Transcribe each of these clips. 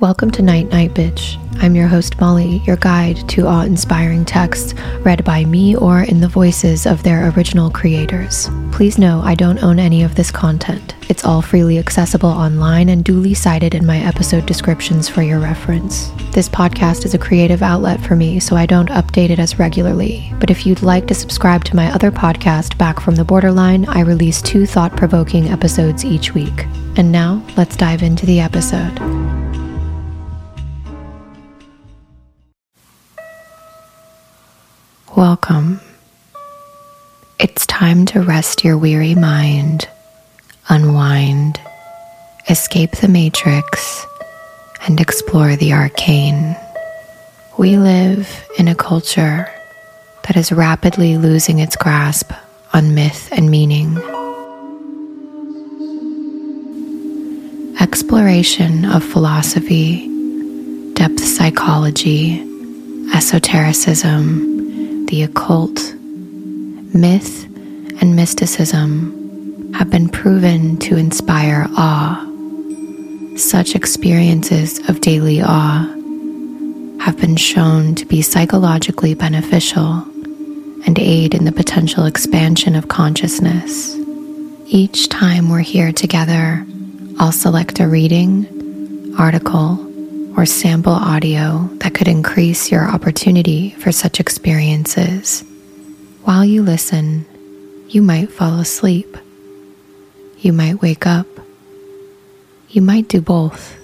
Welcome to Night Night Bitch. I'm your host Molly, your guide to awe inspiring texts read by me or in the voices of their original creators. Please know I don't own any of this content. It's all freely accessible online and duly cited in my episode descriptions for your reference. This podcast is a creative outlet for me, so I don't update it as regularly. But if you'd like to subscribe to my other podcast, Back from the Borderline, I release two thought provoking episodes each week. And now, let's dive into the episode. Welcome. It's time to rest your weary mind, unwind, escape the matrix, and explore the arcane. We live in a culture that is rapidly losing its grasp on myth and meaning. Exploration of philosophy, depth psychology, esotericism, the occult, myth, and mysticism have been proven to inspire awe. Such experiences of daily awe have been shown to be psychologically beneficial and aid in the potential expansion of consciousness. Each time we're here together, I'll select a reading, article, or sample audio that could increase your opportunity for such experiences. While you listen, you might fall asleep. You might wake up. You might do both.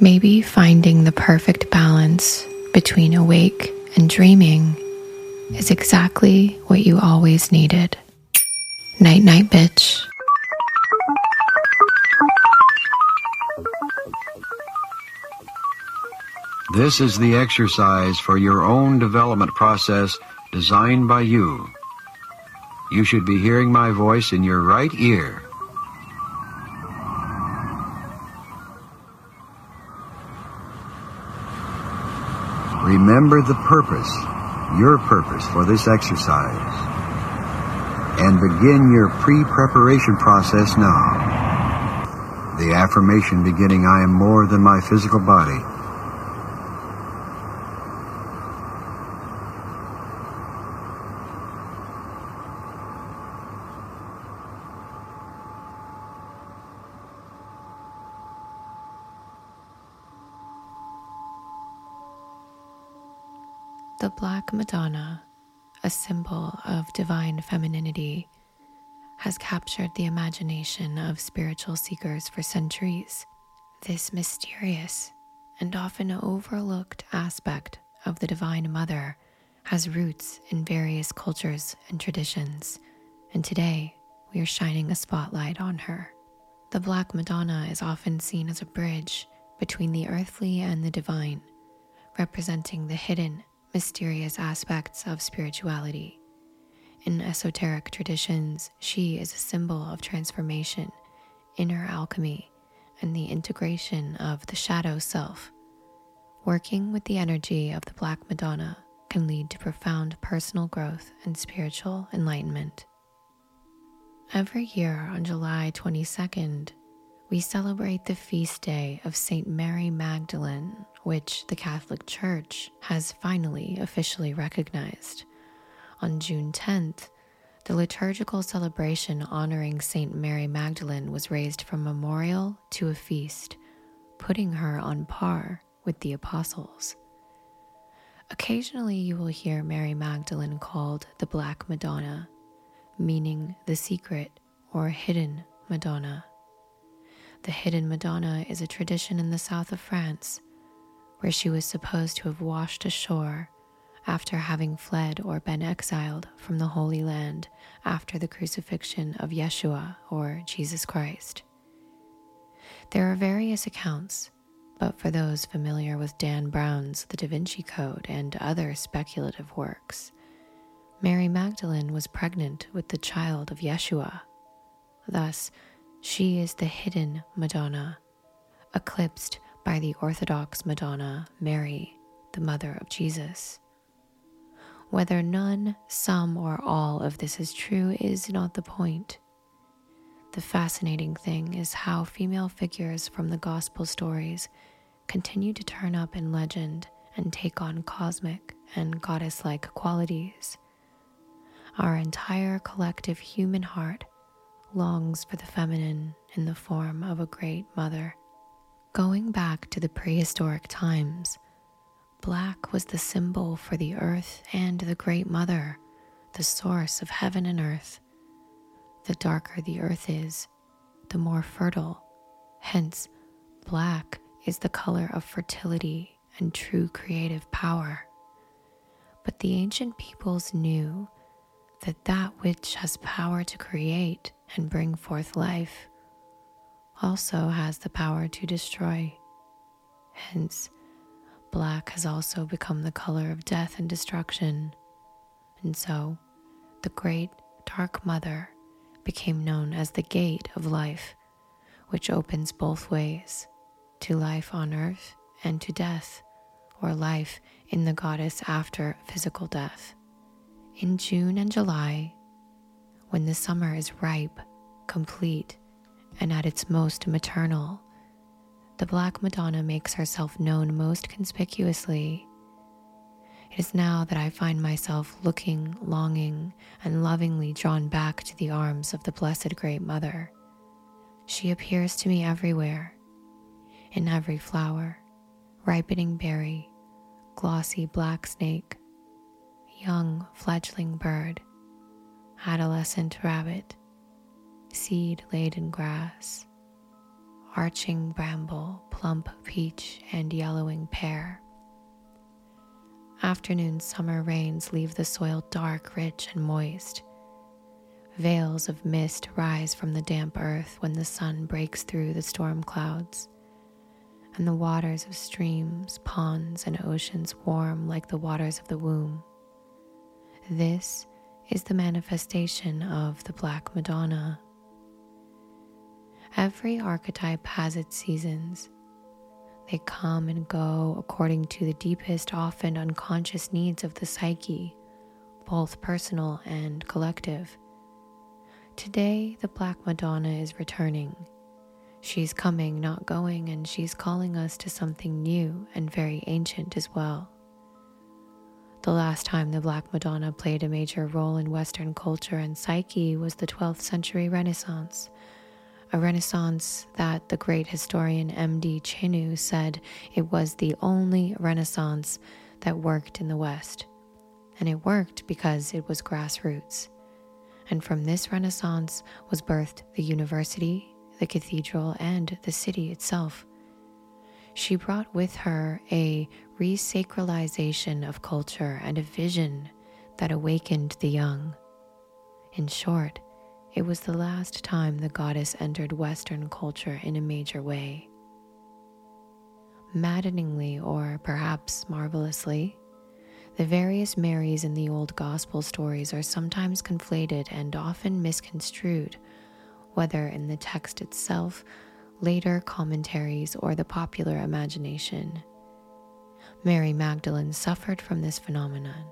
Maybe finding the perfect balance between awake and dreaming is exactly what you always needed. Night, night, bitch. This is the exercise for your own development process designed by you. You should be hearing my voice in your right ear. Remember the purpose, your purpose for this exercise, and begin your pre-preparation process now. The affirmation beginning, I am more than my physical body The Black Madonna, a symbol of divine femininity, has captured the imagination of spiritual seekers for centuries. This mysterious and often overlooked aspect of the Divine Mother has roots in various cultures and traditions, and today we are shining a spotlight on her. The Black Madonna is often seen as a bridge between the earthly and the divine, representing the hidden mysterious aspects of spirituality. In esoteric traditions, she is a symbol of transformation, inner alchemy, and the integration of the shadow self. Working with the energy of the Black Madonna can lead to profound personal growth and spiritual enlightenment. Every year on July 22nd, we celebrate the feast day of St. Mary Magdalene, which the Catholic Church has finally officially recognized. On June 10th, the liturgical celebration honoring St. Mary Magdalene was raised from memorial to a feast, putting her on par with the apostles. Occasionally, you will hear Mary Magdalene called the Black Madonna, meaning the secret or hidden Madonna. The hidden Madonna is a tradition in the south of France where she was supposed to have washed ashore after having fled or been exiled from the Holy Land after the crucifixion of Yeshua or Jesus Christ. There are various accounts, but for those familiar with Dan Brown's The Da Vinci Code and other speculative works, Mary Magdalene was pregnant with the child of Yeshua. Thus, she is the hidden Madonna, eclipsed by the Orthodox Madonna, Mary, the mother of Jesus. Whether none, some, or all of this is true is not the point. The fascinating thing is how female figures from the gospel stories continue to turn up in legend and take on cosmic and goddess like qualities. Our entire collective human heart longs for the feminine in the form of a great mother. Going back to the prehistoric times, black was the symbol for the earth and the great mother, the source of heaven and earth. The darker the earth is, the more fertile. Hence, black is the color of fertility and true creative power. But the ancient peoples knew that that which has power to create and bring forth life also has the power to destroy. Hence, black has also become the color of death and destruction. And so, the great dark mother became known as the gate of life, which opens both ways to life on earth and to death, or life in the goddess after physical death. In June and July, when the summer is ripe, complete, and at its most maternal, the Black Madonna makes herself known most conspicuously. It is now that I find myself looking, longing, and lovingly drawn back to the arms of the Blessed Great Mother. She appears to me everywhere, in every flower, ripening berry, glossy black snake, young fledgling bird, adolescent rabbit, seed laden grass, arching bramble, plump peach, and yellowing pear. Afternoon summer rains leave the soil dark, rich, and moist. Veils of mist rise from the damp earth when the sun breaks through the storm clouds, and the waters of streams, ponds, and oceans warm like the waters of the womb. This is the manifestation of the Black Madonna. Every archetype has its seasons. They come and go according to the deepest, often unconscious needs of the psyche, both personal and collective. Today, the Black Madonna is returning. She's coming, not going, and she's calling us to something new and very ancient as well. The last time the Black Madonna played a major role in Western culture and psyche was the 12th century Renaissance a renaissance that the great historian M.D. Chenu said it was the only renaissance that worked in the West. And it worked because it was grassroots. And from this renaissance was birthed the university, the cathedral, and the city itself. She brought with her a resacralization of culture and a vision that awakened the young. In short, it was the last time the goddess entered Western culture in a major way. Maddeningly, or perhaps marvelously, the various Marys in the old gospel stories are sometimes conflated and often misconstrued, whether in the text itself, later commentaries, or the popular imagination. Mary Magdalene suffered from this phenomenon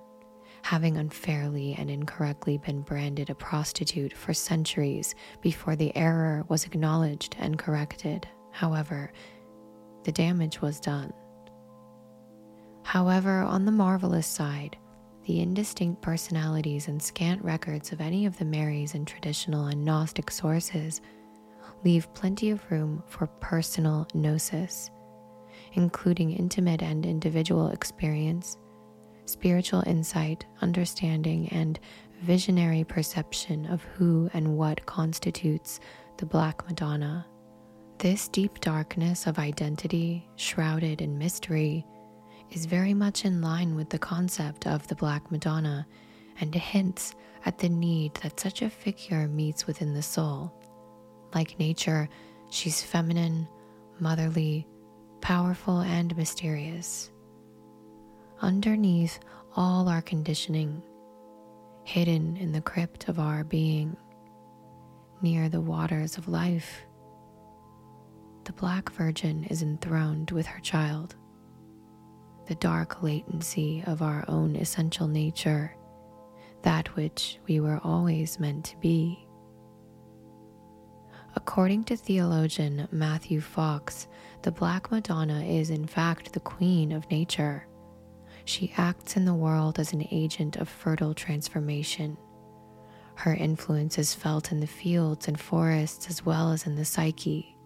having unfairly and incorrectly been branded a prostitute for centuries before the error was acknowledged and corrected. However, the damage was done. However, on the marvelous side, the indistinct personalities and scant records of any of the Marys in traditional and Gnostic sources leave plenty of room for personal gnosis, including intimate and individual experience spiritual insight, understanding, and visionary perception of who and what constitutes the Black Madonna. This deep darkness of identity, shrouded in mystery, is very much in line with the concept of the Black Madonna and hints at the need that such a figure meets within the soul. Like nature, she's feminine, motherly, powerful, and mysterious underneath all our conditioning, hidden in the crypt of our being, near the waters of life. The Black Virgin is enthroned with her child, the dark latency of our own essential nature, that which we were always meant to be. According to theologian Matthew Fox, the Black Madonna is in fact the queen of nature. She acts in the world as an agent of fertile transformation. Her influence is felt in the fields and forests as well as in the psyche.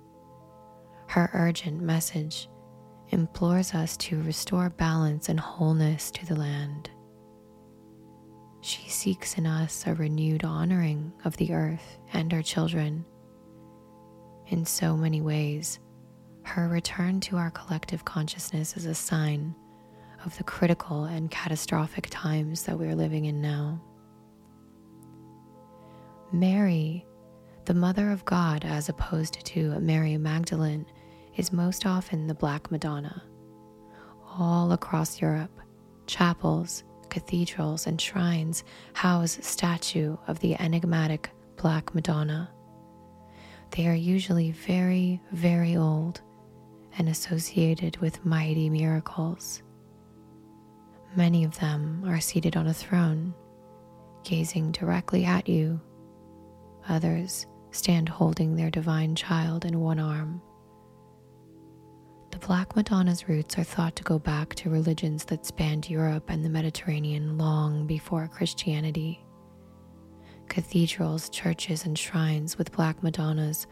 Her urgent message implores us to restore balance and wholeness to the land. She seeks in us a renewed honoring of the earth and our children. In so many ways, her return to our collective consciousness is a sign of the critical and catastrophic times that we are living in now. Mary, the Mother of God, as opposed to Mary Magdalene, is most often the Black Madonna. All across Europe, chapels, cathedrals, and shrines house statue of the enigmatic Black Madonna. They are usually very, very old and associated with mighty miracles. Many of them are seated on a throne, gazing directly at you. Others stand holding their divine child in one arm. The Black Madonna's roots are thought to go back to religions that spanned Europe and the Mediterranean long before Christianity. Cathedrals, churches, and shrines with Black Madonnas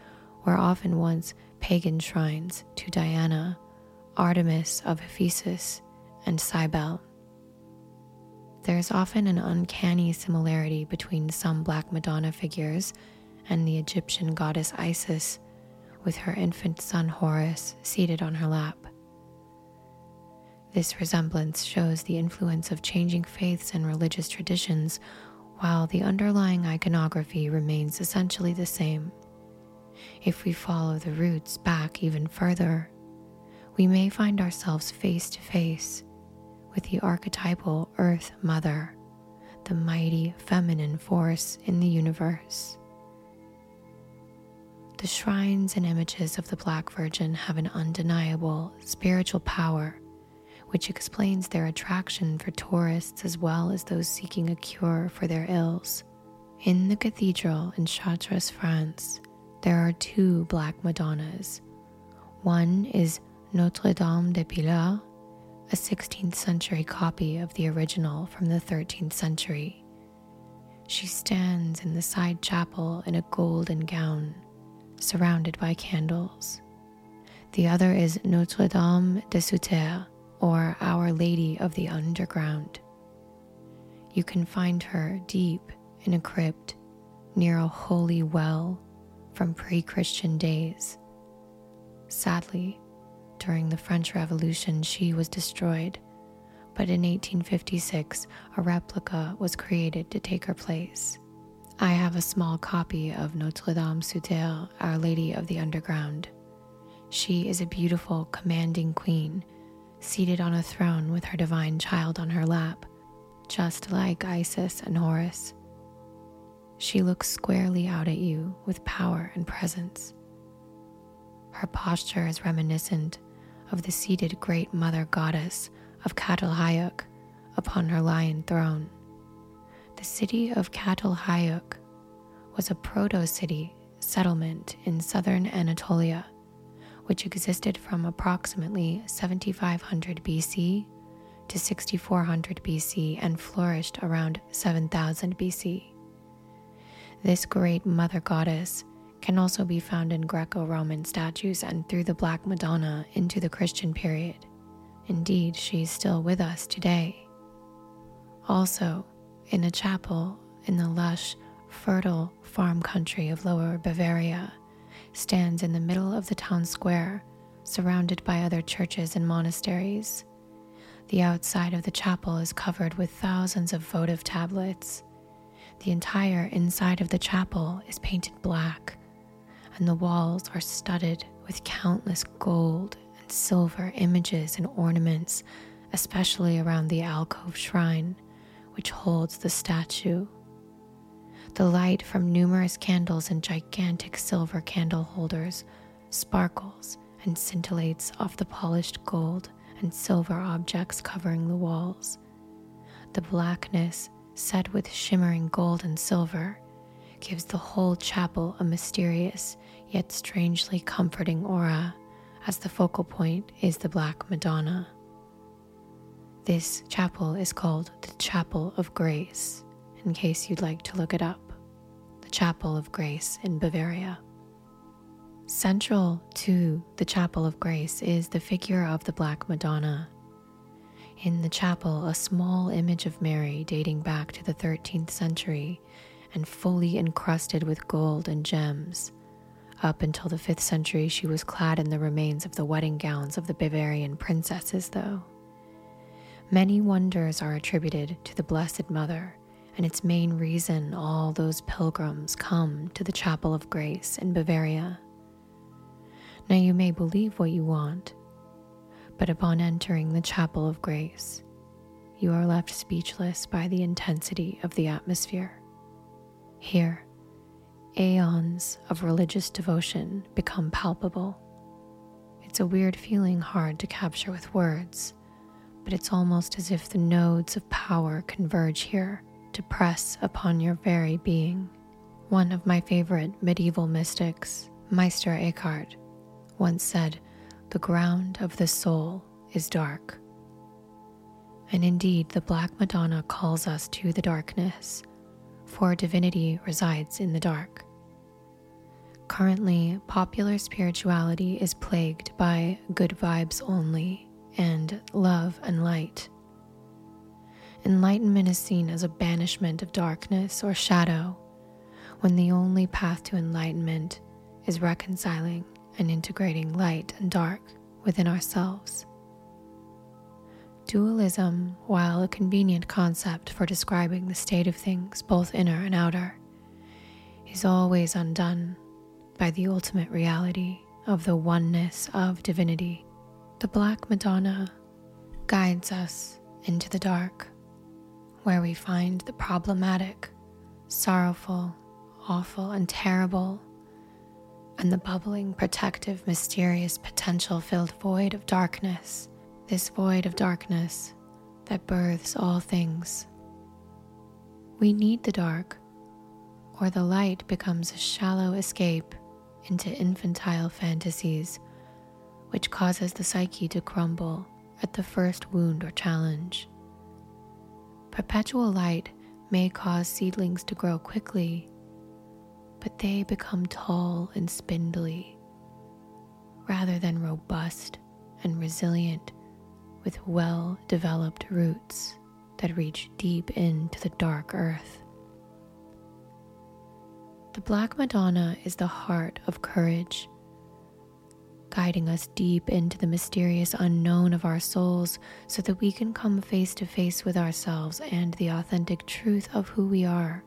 were often once pagan shrines to Diana, Artemis of Ephesus, and Cybele. There is often an uncanny similarity between some Black Madonna figures and the Egyptian goddess Isis, with her infant son Horus seated on her lap. This resemblance shows the influence of changing faiths and religious traditions, while the underlying iconography remains essentially the same. If we follow the roots back even further, we may find ourselves face to face with the archetypal Earth Mother, the mighty feminine force in the universe. The shrines and images of the Black Virgin have an undeniable spiritual power, which explains their attraction for tourists as well as those seeking a cure for their ills. In the cathedral in Chartres, France, there are two Black Madonnas. One is Notre Dame de Pilar, a 16th century copy of the original from the 13th century. She stands in the side chapel in a golden gown, surrounded by candles. The other is Notre Dame de Souterre, or Our Lady of the Underground. You can find her deep in a crypt near a holy well from pre Christian days. Sadly, during the French Revolution, she was destroyed, but in 1856, a replica was created to take her place. I have a small copy of Notre Dame Souterre, Our Lady of the Underground. She is a beautiful, commanding queen, seated on a throne with her divine child on her lap, just like Isis and Horus. She looks squarely out at you with power and presence. Her posture is reminiscent of the seated great mother goddess of Çatalhöyük upon her lion throne. The city of Çatalhöyük was a proto city settlement in southern Anatolia, which existed from approximately 7500 BC to 6400 BC and flourished around 7000 BC. This great mother goddess can also be found in Greco Roman statues and through the Black Madonna into the Christian period. Indeed, she is still with us today. Also, in a chapel in the lush, fertile farm country of Lower Bavaria, stands in the middle of the town square, surrounded by other churches and monasteries. The outside of the chapel is covered with thousands of votive tablets. The entire inside of the chapel is painted black, and the walls are studded with countless gold and silver images and ornaments, especially around the alcove shrine, which holds the statue. The light from numerous candles and gigantic silver candle holders sparkles and scintillates off the polished gold and silver objects covering the walls. The blackness, set with shimmering gold and silver, gives the whole chapel a mysterious yet strangely comforting aura, as the focal point is the Black Madonna. This chapel is called the Chapel of Grace, in case you'd like to look it up. The Chapel of Grace in Bavaria. Central to the Chapel of Grace is the figure of the Black Madonna. In the chapel, a small image of Mary dating back to the 13th century and fully encrusted with gold and gems. Up until the 5th century, she was clad in the remains of the wedding gowns of the Bavarian princesses, though. Many wonders are attributed to the Blessed Mother, and its main reason all those pilgrims come to the Chapel of Grace in Bavaria. Now, you may believe what you want, but upon entering the Chapel of Grace, you are left speechless by the intensity of the atmosphere. Here, aeons of religious devotion become palpable. It's a weird feeling hard to capture with words, but it's almost as if the nodes of power converge here to press upon your very being. One of my favorite medieval mystics, Meister Eckhart, once said, The ground of the soul is dark. And indeed, the Black Madonna calls us to the darkness for divinity resides in the dark. Currently, popular spirituality is plagued by good vibes only and love and light. Enlightenment is seen as a banishment of darkness or shadow, when the only path to enlightenment is reconciling and integrating light and dark within ourselves. Dualism, while a convenient concept for describing the state of things, both inner and outer, is always undone by the ultimate reality of the oneness of divinity. The Black Madonna guides us into the dark, where we find the problematic, sorrowful, awful, and terrible, and the bubbling, protective, mysterious, potential filled void of darkness this void of darkness that births all things. We need the dark, or the light becomes a shallow escape into infantile fantasies, which causes the psyche to crumble at the first wound or challenge. Perpetual light may cause seedlings to grow quickly, but they become tall and spindly rather than robust and resilient with well developed roots that reach deep into the dark earth. The Black Madonna is the heart of courage, guiding us deep into the mysterious unknown of our souls so that we can come face to face with ourselves and the authentic truth of who we are.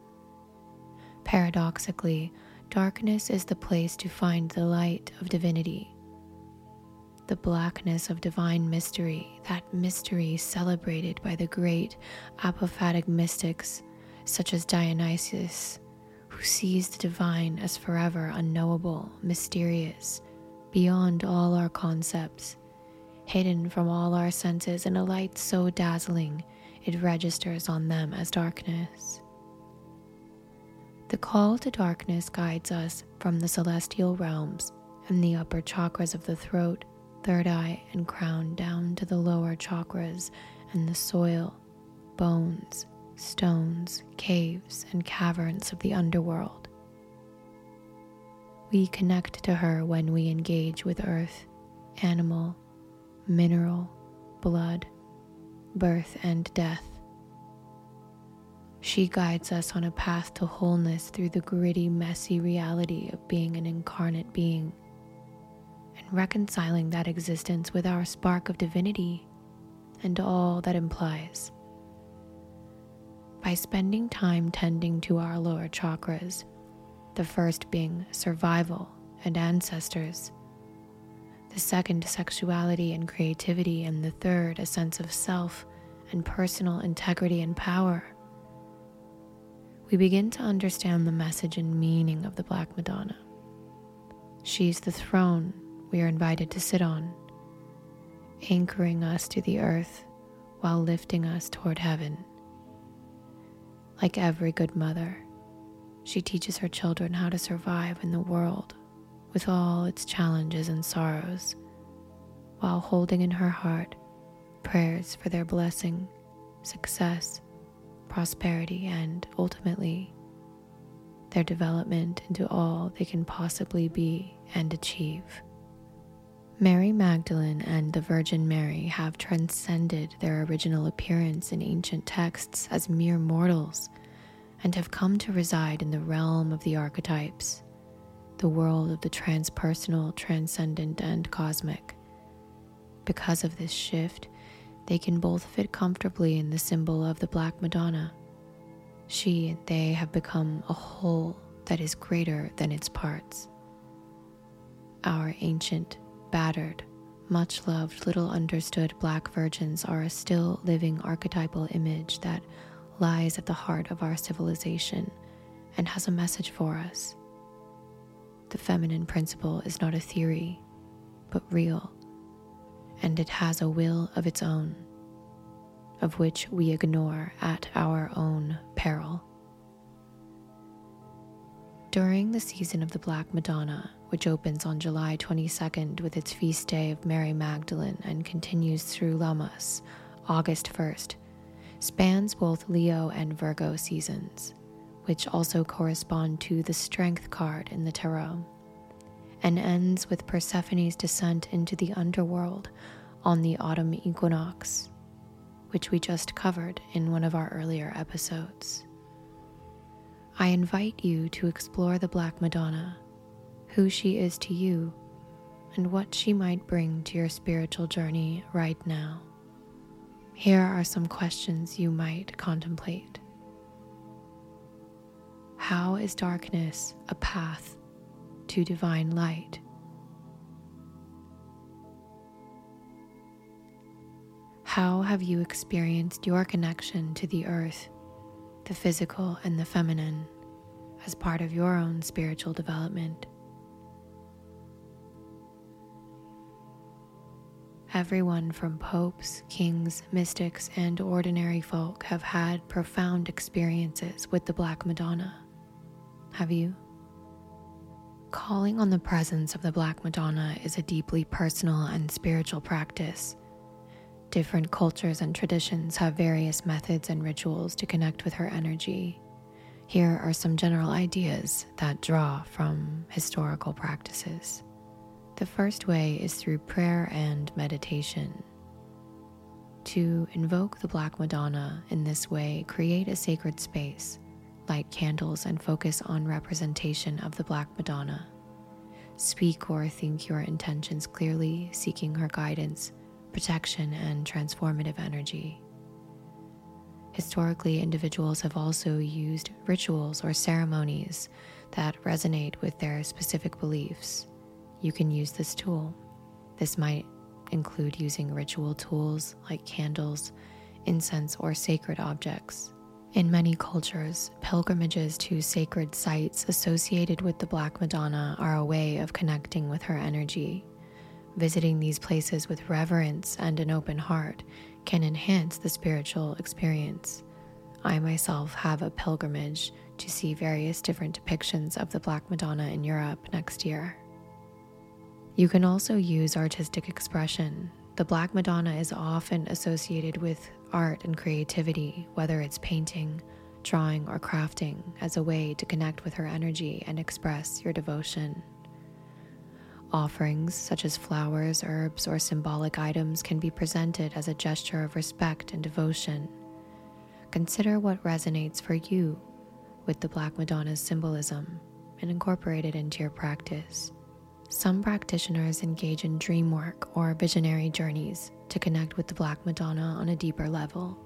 Paradoxically, darkness is the place to find the light of divinity the blackness of divine mystery, that mystery celebrated by the great apophatic mystics such as Dionysius, who sees the divine as forever unknowable, mysterious, beyond all our concepts, hidden from all our senses in a light so dazzling it registers on them as darkness. The call to darkness guides us from the celestial realms and the upper chakras of the throat third eye and crown down to the lower chakras and the soil, bones, stones, caves, and caverns of the underworld. We connect to her when we engage with earth, animal, mineral, blood, birth, and death. She guides us on a path to wholeness through the gritty, messy reality of being an incarnate being reconciling that existence with our spark of divinity and all that implies. By spending time tending to our lower chakras, the first being survival and ancestors, the second sexuality and creativity, and the third a sense of self and personal integrity and power, we begin to understand the message and meaning of the Black Madonna. She's the throne we are invited to sit on, anchoring us to the earth while lifting us toward heaven. Like every good mother, She teaches her children how to survive in the world with all its challenges and sorrows, while holding in her heart prayers for their blessing, success, prosperity, and ultimately their development into all they can possibly be and achieve. Mary Magdalene and the Virgin Mary have transcended their original appearance in ancient texts as mere mortals and have come to reside in the realm of the archetypes, the world of the transpersonal, transcendent, and cosmic. Because of this shift, they can both fit comfortably in the symbol of the Black Madonna. She and they have become a whole that is greater than its parts. Our ancient battered, much loved, little understood black virgins are a still living archetypal image that lies at the heart of our civilization and has a message for us. The feminine principle is not a theory, but real, and it has a will of its own, of which we ignore at our own peril. During the season of the Black Madonna, which opens on July 22nd with its feast day of Mary Magdalene and continues through Lammas, August 1st, spans both Leo and Virgo seasons, which also correspond to the Strength card in the Tarot, and ends with Persephone's descent into the underworld on the autumn equinox, which we just covered in one of our earlier episodes. I invite you to explore the Black Madonna, who she is to you, and what she might bring to your spiritual journey right now. Here are some questions you might contemplate. How is darkness a path to divine light? How have you experienced your connection to the earth the physical and the feminine as part of your own spiritual development. Everyone from popes, kings, mystics, and ordinary folk have had profound experiences with the Black Madonna. Have you? Calling on the presence of the Black Madonna is a deeply personal and spiritual practice Different cultures and traditions have various methods and rituals to connect with her energy. Here are some general ideas that draw from historical practices. The first way is through prayer and meditation. To invoke the Black Madonna in this way, create a sacred space, light candles, and focus on representation of the Black Madonna. Speak or think your intentions clearly, seeking her guidance protection, and transformative energy. Historically, individuals have also used rituals or ceremonies that resonate with their specific beliefs. You can use this tool. This might include using ritual tools like candles, incense, or sacred objects. In many cultures, pilgrimages to sacred sites associated with the Black Madonna are a way of connecting with her energy Visiting these places with reverence and an open heart can enhance the spiritual experience. I myself have a pilgrimage to see various different depictions of the Black Madonna in Europe next year. You can also use artistic expression. The Black Madonna is often associated with art and creativity, whether it's painting, drawing, or crafting, as a way to connect with her energy and express your devotion. Offerings, such as flowers, herbs, or symbolic items, can be presented as a gesture of respect and devotion. Consider what resonates for you with the Black Madonna's symbolism and incorporate it into your practice. Some practitioners engage in dream work or visionary journeys to connect with the Black Madonna on a deeper level.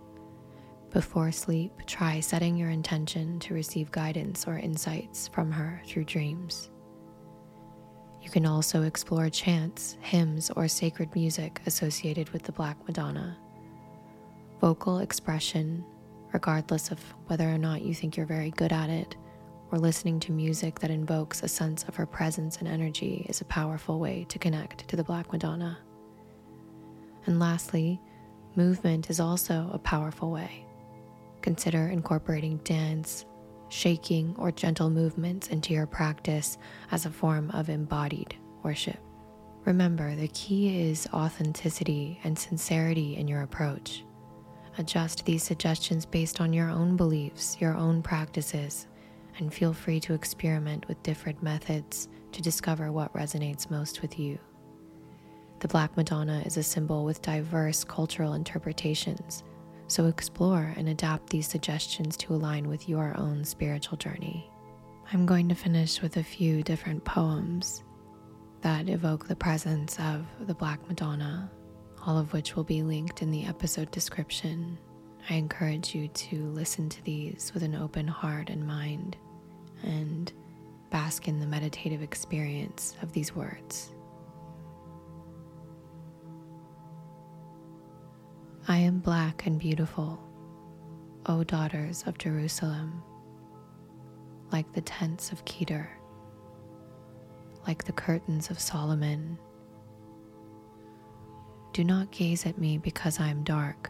Before sleep, try setting your intention to receive guidance or insights from her through dreams. You can also explore chants, hymns, or sacred music associated with the Black Madonna. Vocal expression, regardless of whether or not you think you're very good at it, or listening to music that invokes a sense of her presence and energy is a powerful way to connect to the Black Madonna. And lastly, movement is also a powerful way. Consider incorporating dance, shaking, or gentle movements into your practice as a form of embodied worship. Remember, the key is authenticity and sincerity in your approach. Adjust these suggestions based on your own beliefs, your own practices, and feel free to experiment with different methods to discover what resonates most with you. The Black Madonna is a symbol with diverse cultural interpretations, so explore and adapt these suggestions to align with your own spiritual journey. I'm going to finish with a few different poems that evoke the presence of the Black Madonna, all of which will be linked in the episode description. I encourage you to listen to these with an open heart and mind and bask in the meditative experience of these words. I am black and beautiful, O daughters of Jerusalem, like the tents of Kedar like the curtains of Solomon. Do not gaze at me because I am dark,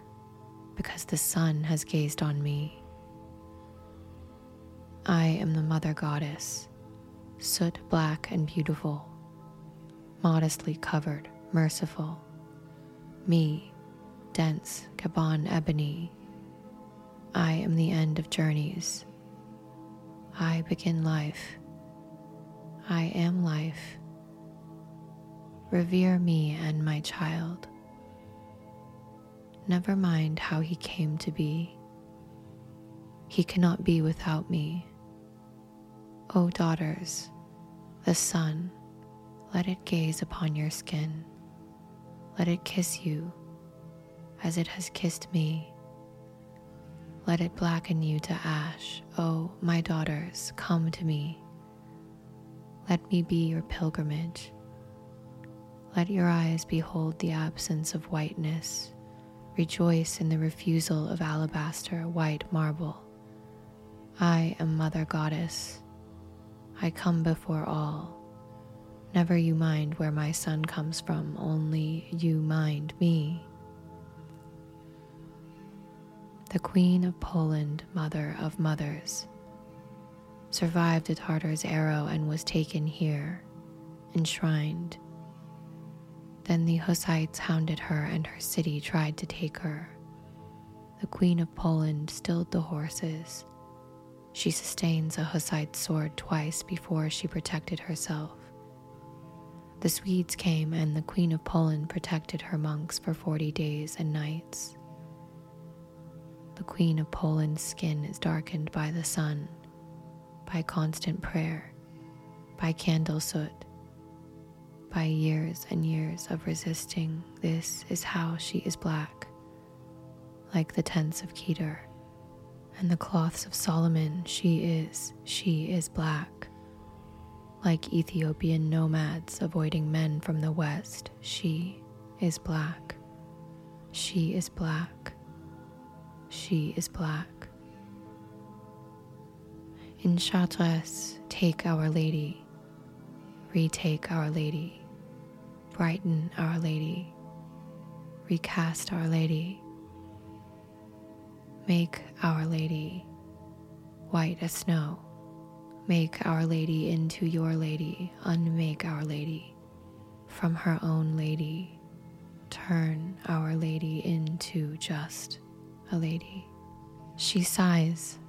because the sun has gazed on me. I am the mother goddess, soot black and beautiful, modestly covered, merciful. Me, dense Kaban ebony. I am the end of journeys. I begin life I am life. Revere me and my child. Never mind how he came to be. He cannot be without me. O daughters, the sun, let it gaze upon your skin. Let it kiss you as it has kissed me. Let it blacken you to ash. O my daughters, come to me. Let me be your pilgrimage. Let your eyes behold the absence of whiteness. Rejoice in the refusal of alabaster, white marble. I am Mother Goddess. I come before all. Never you mind where my son comes from, only you mind me. The Queen of Poland, Mother of Mothers survived a Tartar's arrow and was taken here, enshrined. Then the Hussites hounded her, and her city tried to take her. The Queen of Poland stilled the horses. She sustains a Hussite sword twice before she protected herself. The Swedes came, and the Queen of Poland protected her monks for 40 days and nights. The Queen of Poland's skin is darkened by the sun by constant prayer, by candle soot, by years and years of resisting. This is how she is black, like the tents of Kedar and the cloths of Solomon. She is, she is black. Like Ethiopian nomads avoiding men from the west, she is black. She is black. She is black. Enchantress, take Our Lady, retake Our Lady, brighten Our Lady, recast Our Lady, make Our Lady white as snow, make Our Lady into your lady, unmake Our Lady from her own lady, turn Our Lady into just a lady. She sighs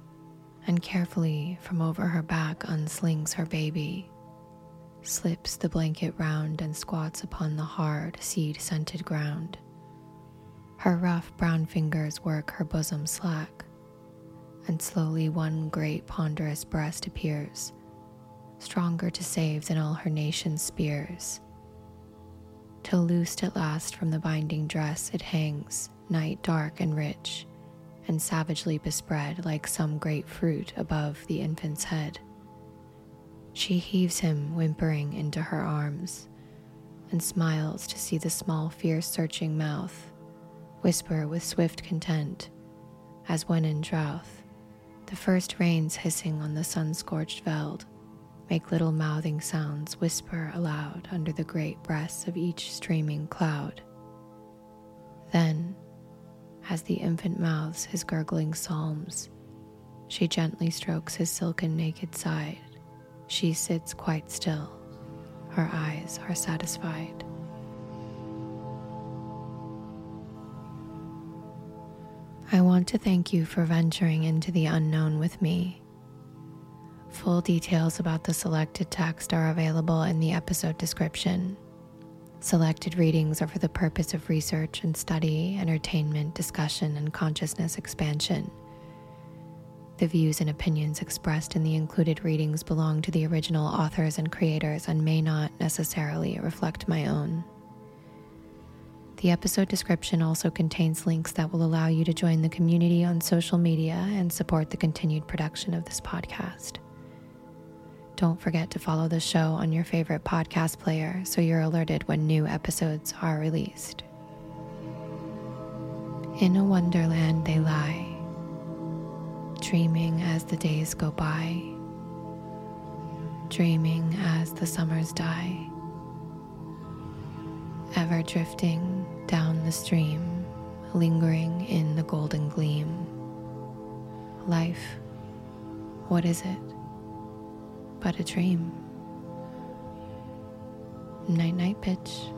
and carefully from over her back unslings her baby, slips the blanket round and squats upon the hard, seed scented ground. Her rough brown fingers work her bosom slack, and slowly one great ponderous breast appears, stronger to save than all her nation's spears. Till loosed at last from the binding dress, it hangs, night dark and rich and savagely bespread like some great fruit above the infant's head. She heaves him whimpering into her arms and smiles to see the small, fierce, searching mouth whisper with swift content as when in drouth the first rains hissing on the sun scorched veld make little mouthing sounds whisper aloud under the great breasts of each streaming cloud. Then, as the infant mouths his gurgling psalms, She gently strokes his silken naked side. She sits quite still. Her eyes are satisfied. I want to thank you for venturing into the unknown with me. Full details about the selected text are available in the episode description. Selected readings are for the purpose of research and study, entertainment, discussion, and consciousness expansion. The views and opinions expressed in the included readings belong to the original authors and creators and may not necessarily reflect my own. The episode description also contains links that will allow you to join the community on social media and support the continued production of this podcast. Don't forget to follow the show on your favorite podcast player so you're alerted when new episodes are released. In a wonderland they lie, dreaming as the days go by, dreaming as the summers die, ever drifting down the stream, lingering in the golden gleam. Life, what is it? but a dream. Night, night, bitch.